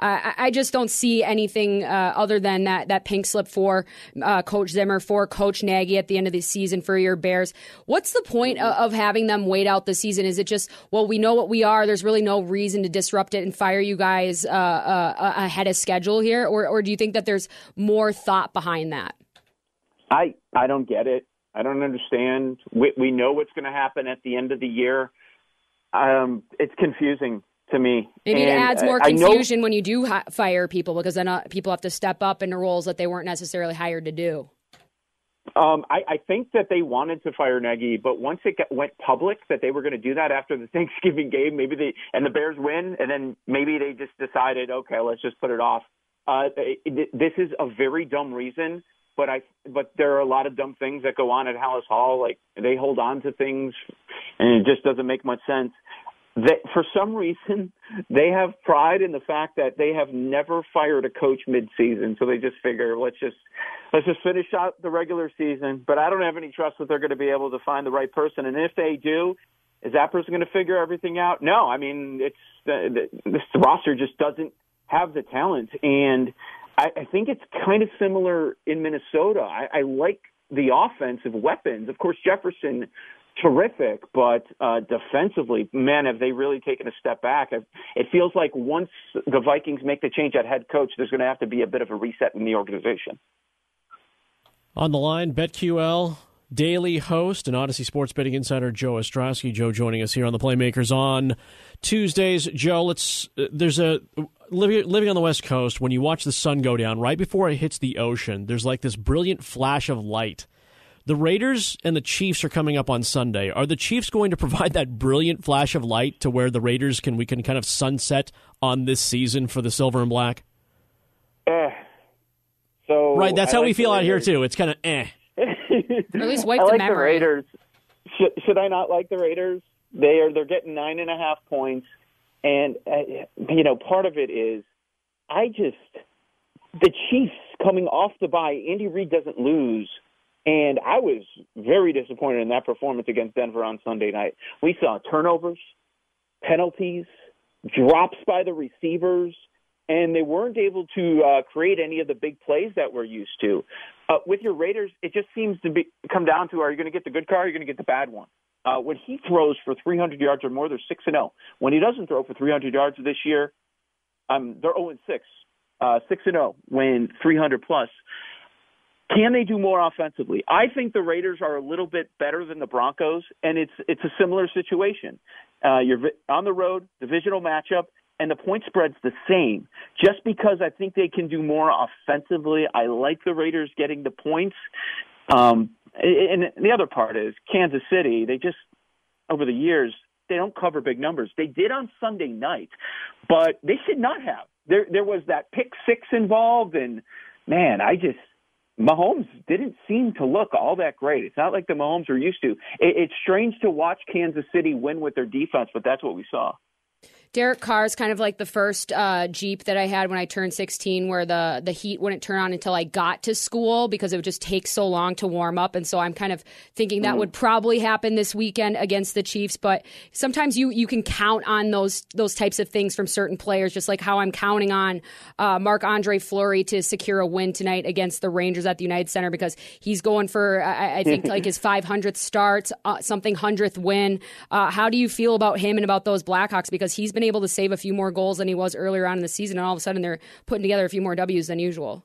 Speaker 4: uh, I just don't see anything uh, other than that that pink slip for uh, Coach Zimmer, for Coach Nagy at the end of the season for your Bears. What's the point of, of having them wait out the season? Is it just, well, we know what we are, there's really no reason to disrupt it and fire you guys uh, uh, ahead of schedule here? Or, or do you think that there's more thought behind that?
Speaker 8: I, I don't get it. I don't understand. We, we know what's going to happen at the end of the year um, it's confusing to me.
Speaker 4: Maybe and it adds more confusion know, when you do hi- fire people because then uh, people have to step up into roles that they weren't necessarily hired to do.
Speaker 8: Um, I, I think that they wanted to fire Nagy, but once it got, went public that they were going to do that after the Thanksgiving game, maybe they and the Bears win, and then maybe they just decided, okay, let's just put it off. Uh, this is a very dumb reason, but I but there are a lot of dumb things that go on at Halas Hall. Like they hold on to things, and it just doesn't make much sense that for some reason they have pride in the fact that they have never fired a coach mid-season so they just figure let's just let's just finish out the regular season but i don't have any trust that they're going to be able to find the right person and if they do is that person going to figure everything out no i mean it's the, the this roster just doesn't have the talent and i, I think it's kind of similar in minnesota I, I like the offensive weapons of course jefferson terrific, but uh, defensively, man, have they really taken a step back? It feels like once the Vikings make the change at head coach, there's going to have to be a bit of a reset in the organization.
Speaker 3: On the line, BetQL daily host and Audacy Sports Betting Insider Joe Ostrowski. Joe joining us here on the Playmakers on Tuesdays. Joe, let's. Uh, there's a living, living on the West Coast. When you watch the sun go down, right before it hits the ocean, there's like this brilliant flash of light the Raiders and the Chiefs are coming up on Sunday. Are the Chiefs going to provide that brilliant flash of light to where the Raiders can we can kind of sunset on this season for the silver and black?
Speaker 8: Eh. So
Speaker 3: right, that's how
Speaker 8: like
Speaker 3: we feel out here too. It's kind of eh.
Speaker 4: At least wipe
Speaker 8: I
Speaker 4: the
Speaker 8: like
Speaker 4: memory.
Speaker 8: the Raiders. Should, should I not like the Raiders? They are they're getting nine and a half points, and uh, you know part of it is I just the Chiefs coming off the bye. Andy Reid doesn't lose. And I was very disappointed in that performance against Denver on Sunday night. We saw turnovers, penalties, drops by the receivers, and they weren't able to uh, create any of the big plays that we're used to. Uh, with your Raiders, it just seems to be come down to: Are you going to get the good car? Or are you going to get the bad one? Uh, when he throws for 300 yards or more, they're six and zero. When he doesn't throw for 300 yards this year, um, they're 0 and six, uh, six and zero when 300 plus. Can they do more offensively? I think the Raiders are a little bit better than the Broncos, and it's it's a similar situation. Uh, you're on the road, divisional matchup, and the point spread's the same. Just because I think they can do more offensively, I like the Raiders getting the points. Um, and the other part is Kansas City. They just over the years they don't cover big numbers. They did on Sunday night, but they should not have. There there was that pick six involved, and man, I just Mahomes didn't seem to look all that great. It's not like the Mahomes we're used to. It, it's strange to watch Kansas City win with their defense, but that's what we saw.
Speaker 4: Derek Carr is kind of like the first uh, Jeep that I had when I turned 16, where the the heat wouldn't turn on until I got to school because it would just take so long to warm up. And so I'm kind of thinking that mm. would probably happen this weekend against the Chiefs. But sometimes you you can count on those those types of things from certain players, just like how I'm counting on uh, Marc Andre Fleury to secure a win tonight against the Rangers at the United Center because he's going for I, I think like his 500th start, uh, something hundredth win. Uh, how do you feel about him and about those Blackhawks because he's been been able to save a few more goals than he was earlier on in the season, and all of a sudden they're putting together a few more W's than usual.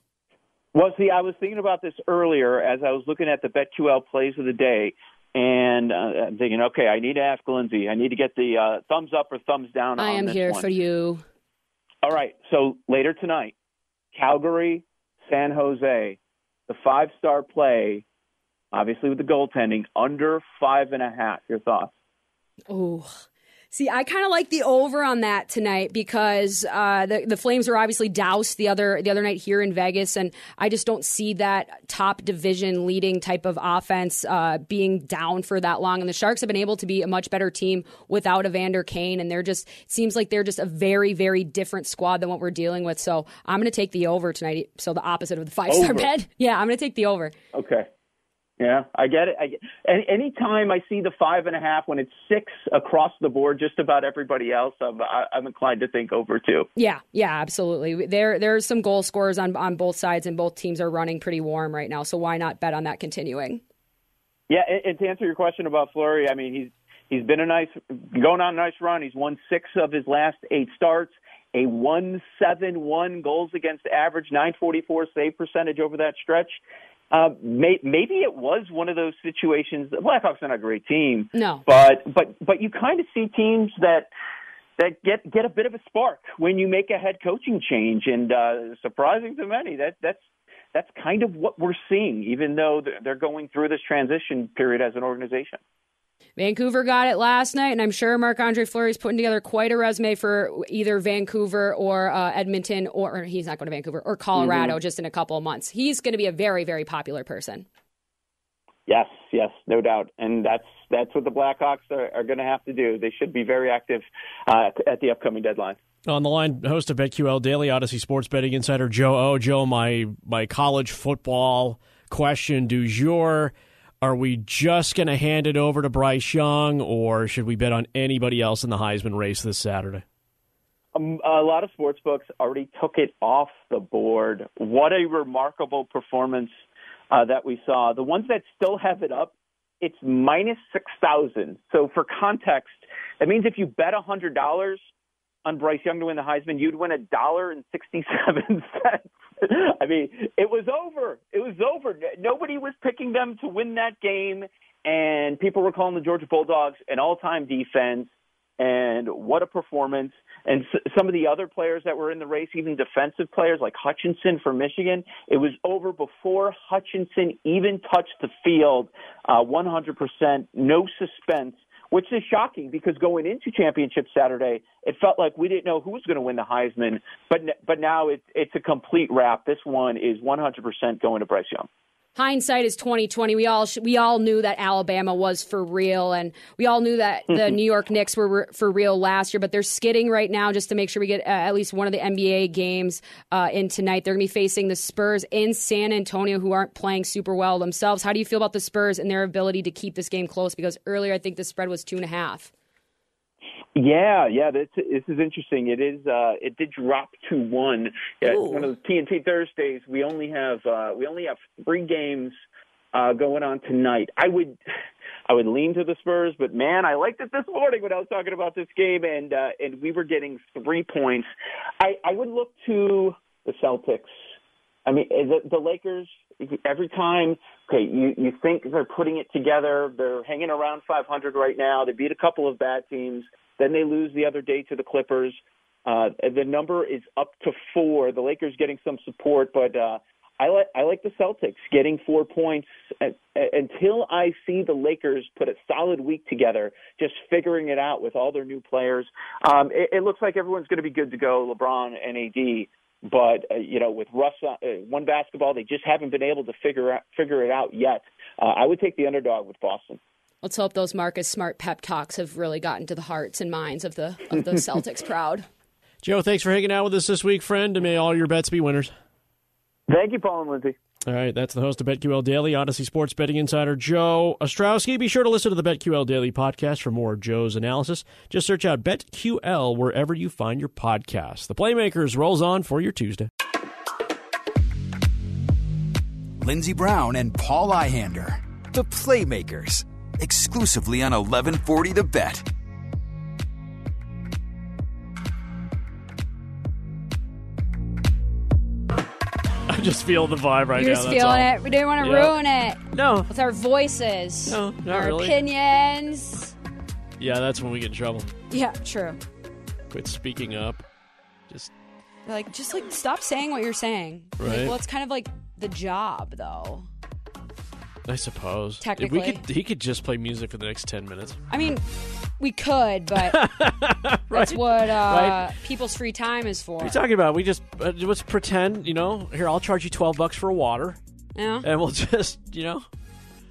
Speaker 8: Well, see, I was thinking about this earlier as I was looking at the BetQL plays of the day, and uh, I'm thinking, okay, I need to ask Lindsay. I need to get the uh, thumbs up or thumbs down.
Speaker 4: I am here
Speaker 8: one.
Speaker 4: for you.
Speaker 8: All right. So later tonight, Calgary, San Jose, the five-star play, obviously with the goaltending, under five and a half. Your thoughts?
Speaker 4: Oh, See, I kind of like the over on that tonight because uh, the the Flames are obviously doused the other the other night here in Vegas, and I just don't see that top division leading type of offense uh, being down for that long. And the Sharks have been able to be a much better team without Evander Kane, and they're just seems like they're just a very very different squad than what we're dealing with. So I'm going to take the over tonight. So the opposite of the five star bet. Yeah, I'm going to take the over.
Speaker 8: Okay. Yeah, I get it. I get, any anytime I see the five and a half when it's six across the board, just about everybody else, I'm I'm inclined to think over two.
Speaker 4: Yeah, yeah, absolutely. There there's some goal scorers on on both sides, and both teams are running pretty warm right now. So why not bet on that continuing?
Speaker 8: Yeah, and, and to answer your question about Fleury, I mean he's he's been a nice going on a nice run. He's won six of his last eight starts. A one seven one goals against average, nine forty four save percentage over that stretch uh, may, maybe it was one of those situations. The Blackhawks are not a great team,
Speaker 4: no,
Speaker 8: but but but you kind of see teams that that get get a bit of a spark when you make a head coaching change, and uh, surprising to many, that that's that's kind of what we're seeing, even though they're going through this transition period as an organization.
Speaker 4: Vancouver got it last night, and I'm sure Marc Andre Fleury is putting together quite a resume for either Vancouver or uh, Edmonton, or, or, he's not going to Vancouver or Colorado mm-hmm. just in a couple of months. He's going to be a very, very popular person.
Speaker 8: Yes, yes, no doubt, and that's that's what the Blackhawks are, are going to have to do. They should be very active uh, at the upcoming deadline.
Speaker 3: On the line, host of BetQL Daily Audacy Sports Betting Insider Joe O. Joe, my my college football question du jour are we just going to hand it over to Bryce Young, or should we bet on anybody else in the Heisman race this Saturday?
Speaker 8: Um, a lot of sports books already took it off the board. What a remarkable performance uh, that we saw. The ones that still have it up, it's minus 6,000. So for context, that means if you bet $100 on Bryce Young to win the Heisman, you'd win a dollar and 67 cents. I mean, it was over. It was over. Nobody was picking them to win that game, and people were calling the Georgia Bulldogs an all-time defense. And what a performance! And some of the other players that were in the race, even defensive players like Hutchinson for Michigan, it was over before Hutchinson even touched the field. Uh, 100%, no suspense which is shocking because going into championship Saturday, it felt like we didn't know who was going to win the Heisman, but but now it's it's a complete wrap. This one is 100% going to Bryce Young.
Speaker 4: Hindsight is 2020. We all sh- we all knew that Alabama was for real, and we all knew that the New York Knicks were re- for real last year. But they're skidding right now just to make sure we get uh, at least one of the NBA games uh, in tonight. They're going to be facing the Spurs in San Antonio, who aren't playing super well themselves. How do you feel about the Spurs and their ability to keep this game close? Because earlier I think the spread was two and a half.
Speaker 8: Yeah, yeah, this this is interesting. It is uh it did drop to one. Yeah, one of those TNT Thursdays. We only have uh we only have three games uh going on tonight. I would I would lean to the Spurs, but man, I liked it this morning when I was talking about this game and uh and we were getting three points. I I would look to the Celtics. I mean, the, the Lakers every time okay, you you think they're putting it together, they're hanging around 500 right now. They beat a couple of bad teams. Then they lose the other day to the Clippers. Uh, the number is up to four. The Lakers getting some support, but uh, I like I like the Celtics getting four points uh, until I see the Lakers put a solid week together, just figuring it out with all their new players. Um, it, it looks like everyone's going to be good to go, LeBron and AD. But uh, you know, with Russ, uh, one basketball, they just haven't been able to figure out figure it out yet. Uh, I would take the underdog with Boston.
Speaker 4: Let's hope those Marcus Smart pep talks have really gotten to the hearts and minds of the of the Celtics crowd.
Speaker 3: Joe, thanks for hanging out with us this week, friend, and may all your bets be winners.
Speaker 8: Thank you, Paul and Lindsay.
Speaker 3: All right, that's the host of BetQL Daily, Audacy Sports Betting Insider Joe Ostrowski. Be sure to listen to the BetQL Daily podcast for more of Joe's analysis. Just search out BetQL wherever you find your podcast. The Playmakers rolls on for your Tuesday.
Speaker 2: Lindsey Brown and Paul Ihander, the Playmakers, exclusively on 1140 The Bet.
Speaker 3: I just feel the vibe right
Speaker 4: You're
Speaker 3: now.
Speaker 4: just
Speaker 3: that's
Speaker 4: feeling
Speaker 3: all.
Speaker 4: it. We didn't want to
Speaker 3: Yeah.
Speaker 4: ruin it.
Speaker 3: No.
Speaker 4: With our voices.
Speaker 3: No, not
Speaker 4: our
Speaker 3: really.
Speaker 4: opinions.
Speaker 3: Yeah, that's when we get in trouble.
Speaker 4: Yeah, true.
Speaker 3: Quit speaking up. Just
Speaker 4: Like, just like stop saying what you're saying. Like, well, it's kind of like the job, though.
Speaker 3: I suppose. If
Speaker 4: Technically.
Speaker 3: we could, he could just play music for the next ten minutes.
Speaker 4: I mean, we could, but that's what uh, people's free time is for.
Speaker 3: What are you talking about? We just uh, let's pretend, you know. Here, I'll charge you twelve bucks for a water,
Speaker 4: Yeah.
Speaker 3: and we'll just, you know,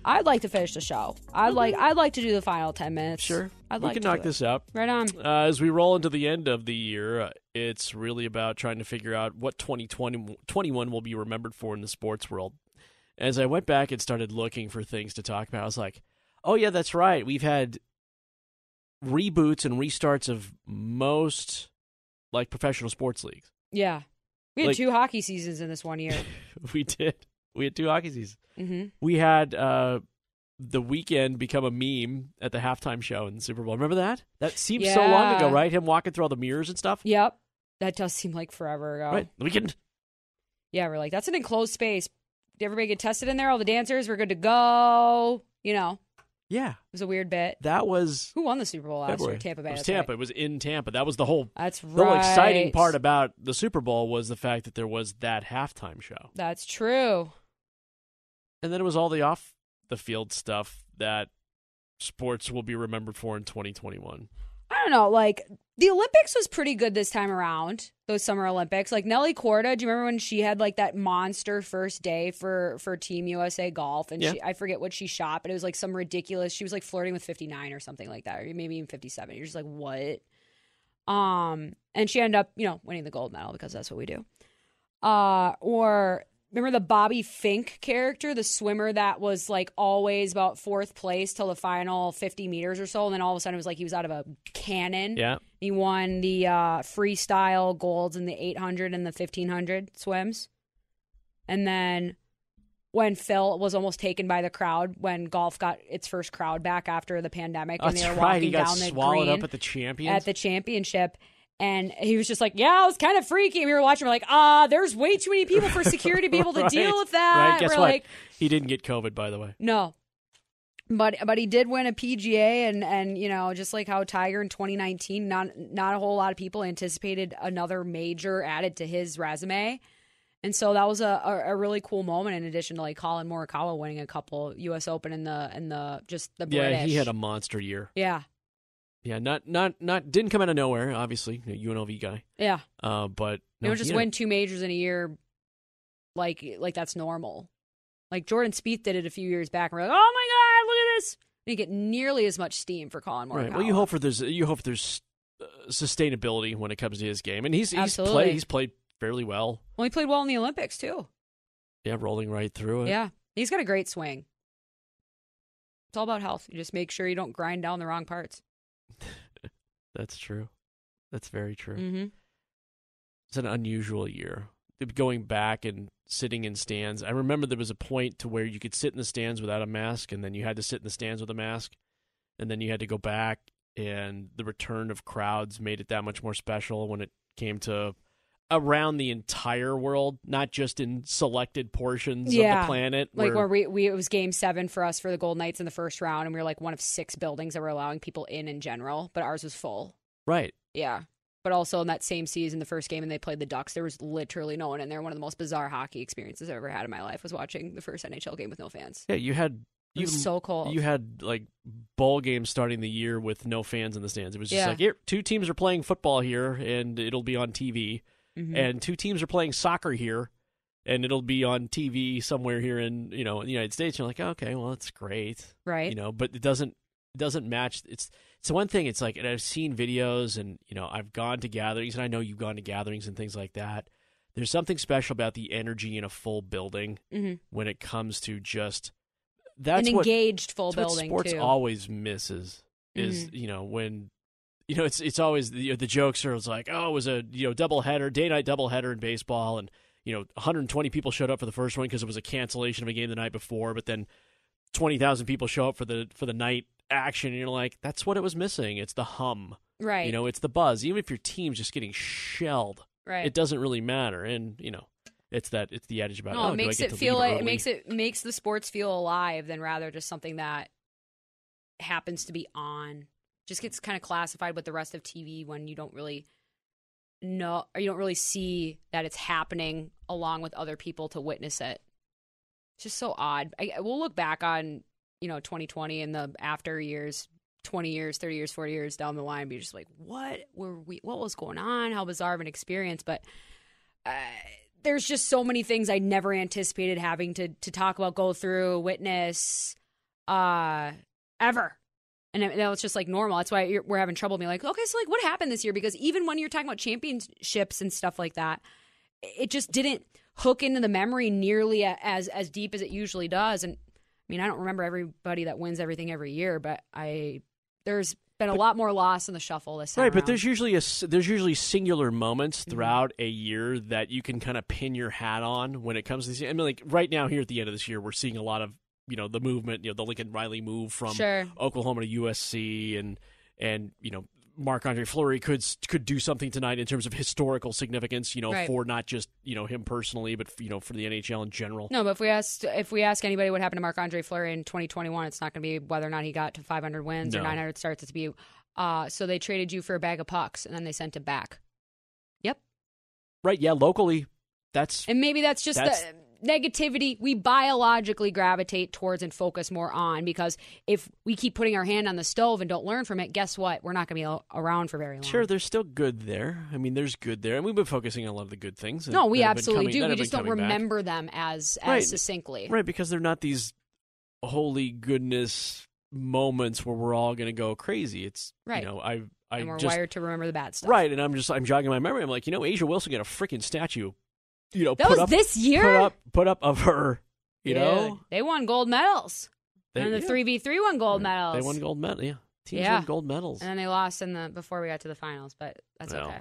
Speaker 4: I'd like to finish the show. I'd like. I'd like to do the final ten minutes.
Speaker 3: sure.
Speaker 4: I'd
Speaker 3: we
Speaker 4: like
Speaker 3: can
Speaker 4: to
Speaker 3: knock this out.
Speaker 4: Right on.
Speaker 3: Uh, as we roll into the end of the year, uh, it's really about trying to figure out what 2020, 21 will be remembered for in the sports world. As I went back and started looking for things to talk about, I was like, oh, yeah, that's right. We've had reboots and restarts of most like professional sports leagues.
Speaker 4: Yeah. We had
Speaker 3: Like-
Speaker 4: two hockey seasons in this one year.
Speaker 3: we did. We had two hockey seasons.
Speaker 4: hmm
Speaker 3: We had uh, the Weeknd become a meme at the halftime show in the Super Bowl. Remember that? That seems so long ago, right? Him walking through all the mirrors and stuff.
Speaker 4: Yep. That does seem like forever ago.
Speaker 3: Right. The Weeknd.
Speaker 4: Yeah, we're like, that's an enclosed space. Did everybody get tested in there? All the dancers were good to go. You know,
Speaker 3: yeah, it
Speaker 4: was a weird bit.
Speaker 3: That was
Speaker 4: Who won the Super Bowl last
Speaker 3: February.
Speaker 4: year? Tampa Bay.
Speaker 3: It was Tampa.
Speaker 4: right.
Speaker 3: It was in Tampa. That was the whole.
Speaker 4: That's
Speaker 3: The whole exciting part about the Super Bowl was the fact that there was that halftime show,
Speaker 4: That's true.
Speaker 3: and then it was all the off the field stuff that sports will be remembered for in 2021.
Speaker 4: I don't know. Like the Olympics was pretty good this time around. Those Summer Olympics, like Nelly Korda. Do you remember when she had like that monster first day for for Team USA golf? And
Speaker 3: Yeah.
Speaker 4: she, I forget what she shot, but it was like some ridiculous. She was like flirting with fifty nine or something like that, or maybe even fifty seven. You're just like, what? Um, and she ended up, you know, winning the gold medal because that's what we do. Uh, or remember the Bobby Finke character, the swimmer that was like always about fourth place till the final 50 meters or so. And then all of a sudden it was like he was out of a cannon.
Speaker 3: Yeah.
Speaker 4: He won the uh, freestyle golds in the 800 and the 1500 swims. And then when Phil was almost taken by the crowd when golf got its first crowd back after the pandemic and they were
Speaker 3: right.
Speaker 4: walking
Speaker 3: He got
Speaker 4: down the
Speaker 3: swallowed
Speaker 4: green
Speaker 3: up at the champions.
Speaker 4: at the championship. And he was just like, "Yeah, it was kind of freaky." And we were watching. We're like, "Ah, there's way too many people for security to be able to
Speaker 3: Right.
Speaker 4: deal with that."
Speaker 3: Right. Guess
Speaker 4: we're
Speaker 3: what?
Speaker 4: like,
Speaker 3: he didn't get COVID, by the way.
Speaker 4: "No," but but he did win a PGA, and and you know, just like how Tiger in 2019, not not a whole lot of people anticipated another major added to his resume. And so that was a, a, a really cool moment. In addition to like Collin Morikawa winning a couple U.S. Open in the in the just the
Speaker 3: Yeah, he had a monster year.
Speaker 4: yeah
Speaker 3: Yeah, not not not didn't come out of nowhere. Obviously, a UNLV guy.
Speaker 4: yeah.
Speaker 3: Uh, but
Speaker 4: You
Speaker 3: no,
Speaker 4: don't just
Speaker 3: a-
Speaker 4: win two majors in a year, like like that's normal. Like Jordan Spieth did it a few years back, and we're like, oh my god, look at this! didn't get nearly as much steam for Collin Morikawa.
Speaker 3: Right. Well, you hope for there's you hope there's uh, sustainability when it comes to his game, and he's he's
Speaker 4: Absolutely.
Speaker 3: played he's played fairly well.
Speaker 4: Well, he played well in the Olympics too.
Speaker 3: Yeah, rolling right through it.
Speaker 4: Yeah, he's got a great swing. It's all about health. You just make sure you don't grind down the wrong parts.
Speaker 3: That's true. That's very true.
Speaker 4: Mm-hmm.
Speaker 3: It's an unusual year. Going back and sitting in stands, I remember there was a point to where you could sit in the stands without a mask, and then you had to sit in the stands with a mask, and then you had to go back. And the return of crowds made it that much more special when it came to around the entire world, not just in selected portions of the planet.
Speaker 4: Like
Speaker 3: where-
Speaker 4: where we, we it was game seven for us for the Gold Knights in the first round, and we were like one of six buildings that were allowing people in in general, but ours was full.
Speaker 3: right.
Speaker 4: Yeah. But also in that same season, the first game, and they played the Ducks, there was literally no one in there. One of the most bizarre hockey experiences I've ever had in my life was watching the first NHL game with no fans.
Speaker 3: Yeah, you had
Speaker 4: It
Speaker 3: you
Speaker 4: was so cold.
Speaker 3: You had like ball games starting the year with no fans in the stands. It was just
Speaker 4: Yeah.
Speaker 3: like here, two teams are playing football here, and it'll be on TV,
Speaker 4: Mhm.
Speaker 3: and two teams are playing soccer here, and it'll be on TV somewhere here in you know in the United States. You're like, okay, well that's great,
Speaker 4: Right.
Speaker 3: You know, but it doesn't it doesn't match. It's it's one thing. It's like, and I've seen videos, and you know, I've gone to gatherings, and I know you've gone to gatherings and things like that. There's something special about the energy in a full building
Speaker 4: Mhm.
Speaker 3: when it comes to just that's
Speaker 4: An
Speaker 3: what
Speaker 4: engaged full
Speaker 3: that's what
Speaker 4: building,
Speaker 3: sports
Speaker 4: too.
Speaker 3: always misses is
Speaker 4: Mhm.
Speaker 3: you know when you know it's it's always the the jokes are it's like oh it was a you know double header day night double header in baseball and you know 120 people showed up for the first one because it was a cancellation of a game the night before but then 20,000 people show up for the for the night action and you're like that's what it was missing it's the hum
Speaker 4: Right.
Speaker 3: you know it's the buzz even if your team's just getting shelled
Speaker 4: Right.
Speaker 3: it doesn't really matter and you know it's that it's the adage about
Speaker 4: No,
Speaker 3: oh,
Speaker 4: it makes it feel like
Speaker 3: early?
Speaker 4: it makes it makes the sports feel alive than rather just something that happens to be on. Just gets kind of classified with the rest of TV when you don't really know or you don't really see that it's happening along with other people to witness it. It's just so odd. I, we'll look back on you know 2020 and the after years. 20 years, 30 years, 40 years down the line, be just like, what were we, what was going on? How bizarre of an experience. But uh, there's just so many things I never anticipated having to to talk about, go through, witness, uh, ever. And that was just like normal. That's why you're, we're having trouble being like, okay, so like what happened this year? Because even when you're talking about championships and stuff like that, it just didn't hook into the memory nearly as as deep as it usually does. And I mean, I don't remember everybody that wins everything every year, but I there's been a lot more loss in the shuffle this time.
Speaker 3: Right, but there's usually a there's usually singular moments
Speaker 4: Mm-hmm.
Speaker 3: throughout a year that you can kind of pin your hat on when it comes to. These, I mean, like right now here at the end of this year, we're seeing a lot of you know the movement, you know, the Lincoln Riley move from
Speaker 4: Sure.
Speaker 3: Oklahoma to USC, and and you know Marc Andre Fleury could could do something tonight in terms of historical significance, you know,
Speaker 4: Right.
Speaker 3: for not just you know him personally, but you know for the NHL in general.
Speaker 4: No, but if we asked if we ask anybody what happened to Marc Andre Fleury in 2021, it's not going to be whether or not he got to 500 wins or 900 starts. It's to be uh, so they traded you for a bag of pucks and then they sent it back. Yep,
Speaker 3: Right? Yeah, locally, that's
Speaker 4: and maybe that's just
Speaker 3: That's-
Speaker 4: the negativity we biologically gravitate towards and focus more on because if we keep putting our hand on the stove and don't learn from it, guess what? We're not going to be around for very long.
Speaker 3: Sure, there's still good there. I mean, there's good there, and we've been focusing on a lot of the good things.
Speaker 4: No, we
Speaker 3: that have been
Speaker 4: absolutely
Speaker 3: coming-
Speaker 4: do. We just don't
Speaker 3: coming back.
Speaker 4: remember them as as
Speaker 3: Right.
Speaker 4: succinctly.
Speaker 3: Right, because they're not these holy goodness moments where we're all going to go crazy. It's
Speaker 4: Right.
Speaker 3: You know, I I
Speaker 4: and we're
Speaker 3: just
Speaker 4: wired to remember the bad stuff.
Speaker 3: right, and I'm just I'm jogging my memory. I'm like, you know, A'ja Wilson got a freaking statue. You know,
Speaker 4: That
Speaker 3: put
Speaker 4: was
Speaker 3: up,
Speaker 4: this year?
Speaker 3: Put up, put up of her. You
Speaker 4: Dude,
Speaker 3: know,
Speaker 4: they won gold medals.
Speaker 3: They-
Speaker 4: and the three v three won gold medals.
Speaker 3: they won gold medal. Yeah, teams
Speaker 4: Yeah.
Speaker 3: won gold medals.
Speaker 4: And then they lost in the before we got to the finals, but that's
Speaker 3: Well,
Speaker 4: okay.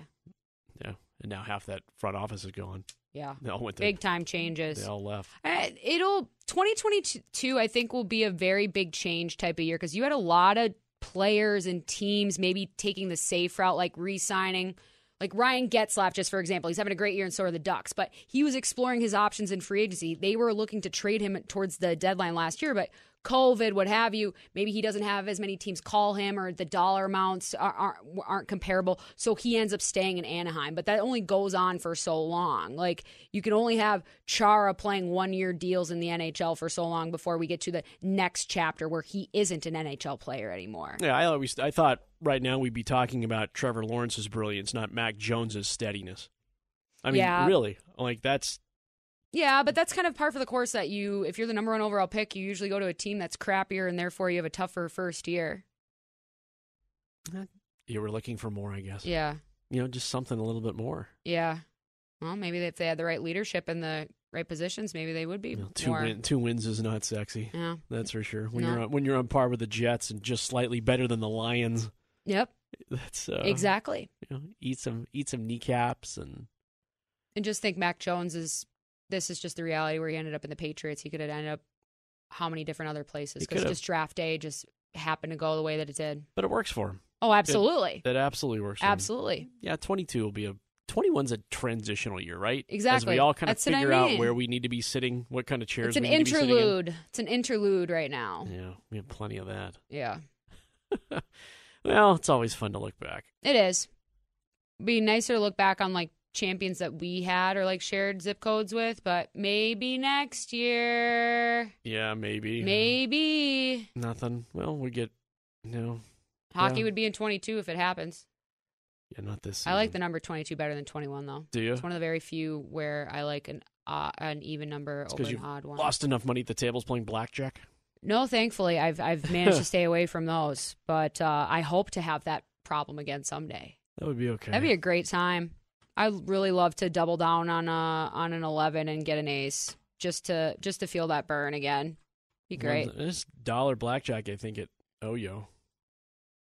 Speaker 3: Yeah, and now half that front office is gone.
Speaker 4: Yeah.
Speaker 3: They all went to
Speaker 4: Big time changes.
Speaker 3: They all left.
Speaker 4: Uh, It'll 2022 I think will be a very big change type of year because you had a lot of players and teams maybe taking the safe route like re-signing like Ryan Getzlaf just for example he's having a great year and so are the Ducks but he was exploring his options in free agency. They were looking to trade him towards the deadline last year but COVID, what have you. Maybe he doesn't have as many teams call him, or the dollar amounts are, aren't, aren't comparable. So he ends up staying in Anaheim. But that only goes on for so long. Like you can only have Chara playing one year deals in the NHL for so long before we get to the next chapter where he isn't an NHL player anymore.
Speaker 3: Yeah, I always I thought right now we'd be talking about Trevor Lawrence's brilliance, not Mac Jones's steadiness. I mean,
Speaker 4: Yeah.
Speaker 3: really, like that's
Speaker 4: Yeah, but that's kind of par for the course that you, if you're the number one overall pick, you usually go to a team that's crappier, and therefore you have a tougher first year.
Speaker 3: You were looking for more, I guess.
Speaker 4: Yeah,
Speaker 3: You know, just something a little bit more.
Speaker 4: yeah. Well, maybe if they had the right leadership in the right positions, maybe they would be
Speaker 3: You know, two
Speaker 4: more.
Speaker 3: win, two wins is not sexy.
Speaker 4: Yeah.
Speaker 3: That's for sure. When
Speaker 4: No.
Speaker 3: you're on, when you're on par with the Jets and just slightly better than the Lions,
Speaker 4: Yep.
Speaker 3: that's uh,
Speaker 4: exactly.
Speaker 3: You know, eat some eat some kneecaps and
Speaker 4: And just think, Mac Jones is. This is just the reality where he ended up in the Patriots. He could have ended up how many different other places because just draft day just happened to go the way that it did.
Speaker 3: but it works for him.
Speaker 4: Oh, absolutely,
Speaker 3: It, it absolutely works. For him.
Speaker 4: absolutely.
Speaker 3: Yeah, 22 will be a 21's a transitional year, right?
Speaker 4: Exactly.
Speaker 3: As we all kind of
Speaker 4: That's what I
Speaker 3: figure out where we need to be sitting, what kind of chairs
Speaker 4: It's an
Speaker 3: we need to be sitting in.
Speaker 4: interlude. It's an interlude right now.
Speaker 3: Yeah, we have plenty of that.
Speaker 4: Yeah,
Speaker 3: Well, it's always fun to look back.
Speaker 4: it is. Be nicer to look back on like champions that we had or like shared zip codes with, but maybe next year,
Speaker 3: Yeah, maybe.
Speaker 4: maybe
Speaker 3: Nothing. Well, we get no.
Speaker 4: hockey
Speaker 3: Yeah.
Speaker 4: would be in 22 if it happens.
Speaker 3: Yeah, not this.
Speaker 4: I like the number 22 better than 21 though.
Speaker 3: Do you?
Speaker 4: It's one of the very few where I like an uh, an even number
Speaker 3: It's
Speaker 4: over an odd one.
Speaker 3: lost enough money at the tables playing blackjack.
Speaker 4: No, thankfully, I've I've managed to stay away from those, but uh, I hope to have that problem again someday.
Speaker 3: That would be okay.
Speaker 4: That'd be a great time. I'd really love to double down on a on an 11 and get an ace just to just to feel that burn again. Be great.
Speaker 3: Well, This dollar blackjack, I think at Oyo.
Speaker 4: Oh,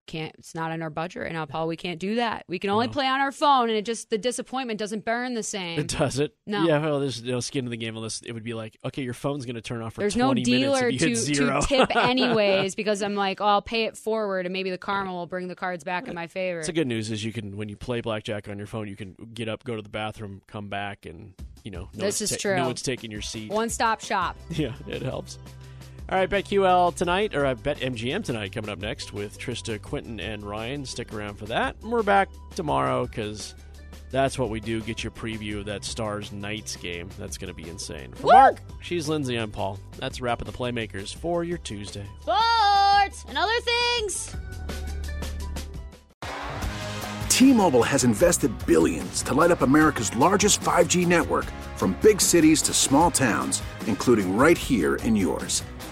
Speaker 4: Can't it's not in our budget right now, Paul. We can't do that. We can only
Speaker 3: No.
Speaker 4: play on our phone, and it just the disappointment doesn't burn the same.
Speaker 3: It does it?
Speaker 4: No.
Speaker 3: Yeah, well, there's no skin in the game unless it would be like, okay, your phone's going to turn off for
Speaker 4: There's no
Speaker 3: 20 minutes
Speaker 4: dealer
Speaker 3: if you hit
Speaker 4: to,
Speaker 3: zero.
Speaker 4: to tip anyways because I'm like, oh, I'll pay it forward, and maybe the karma will bring the cards back in my favor.
Speaker 3: So good news is you can when you play blackjack on your phone, you can get up, go to the bathroom, come back, and you know, no
Speaker 4: This is
Speaker 3: ta-
Speaker 4: true.
Speaker 3: No one's taking your seat.
Speaker 4: One stop shop.
Speaker 3: Yeah, it helps. All right, BetQL tonight, or uh, I bet MGM tonight coming up next with Trista, Quentin, and Ryan. Stick around for that. And we're back tomorrow because that's what we do. Get your preview of that Stars Knights game. That's going to be insane. For
Speaker 4: Woo!
Speaker 3: Mark, she's Lindsay. I'm Paul. That's a wrap of the Playmakers for your Tuesday.
Speaker 4: Sports and other things.
Speaker 7: T-Mobile has invested billions to light up America's largest 5G network from big cities to small towns, including right here in yours.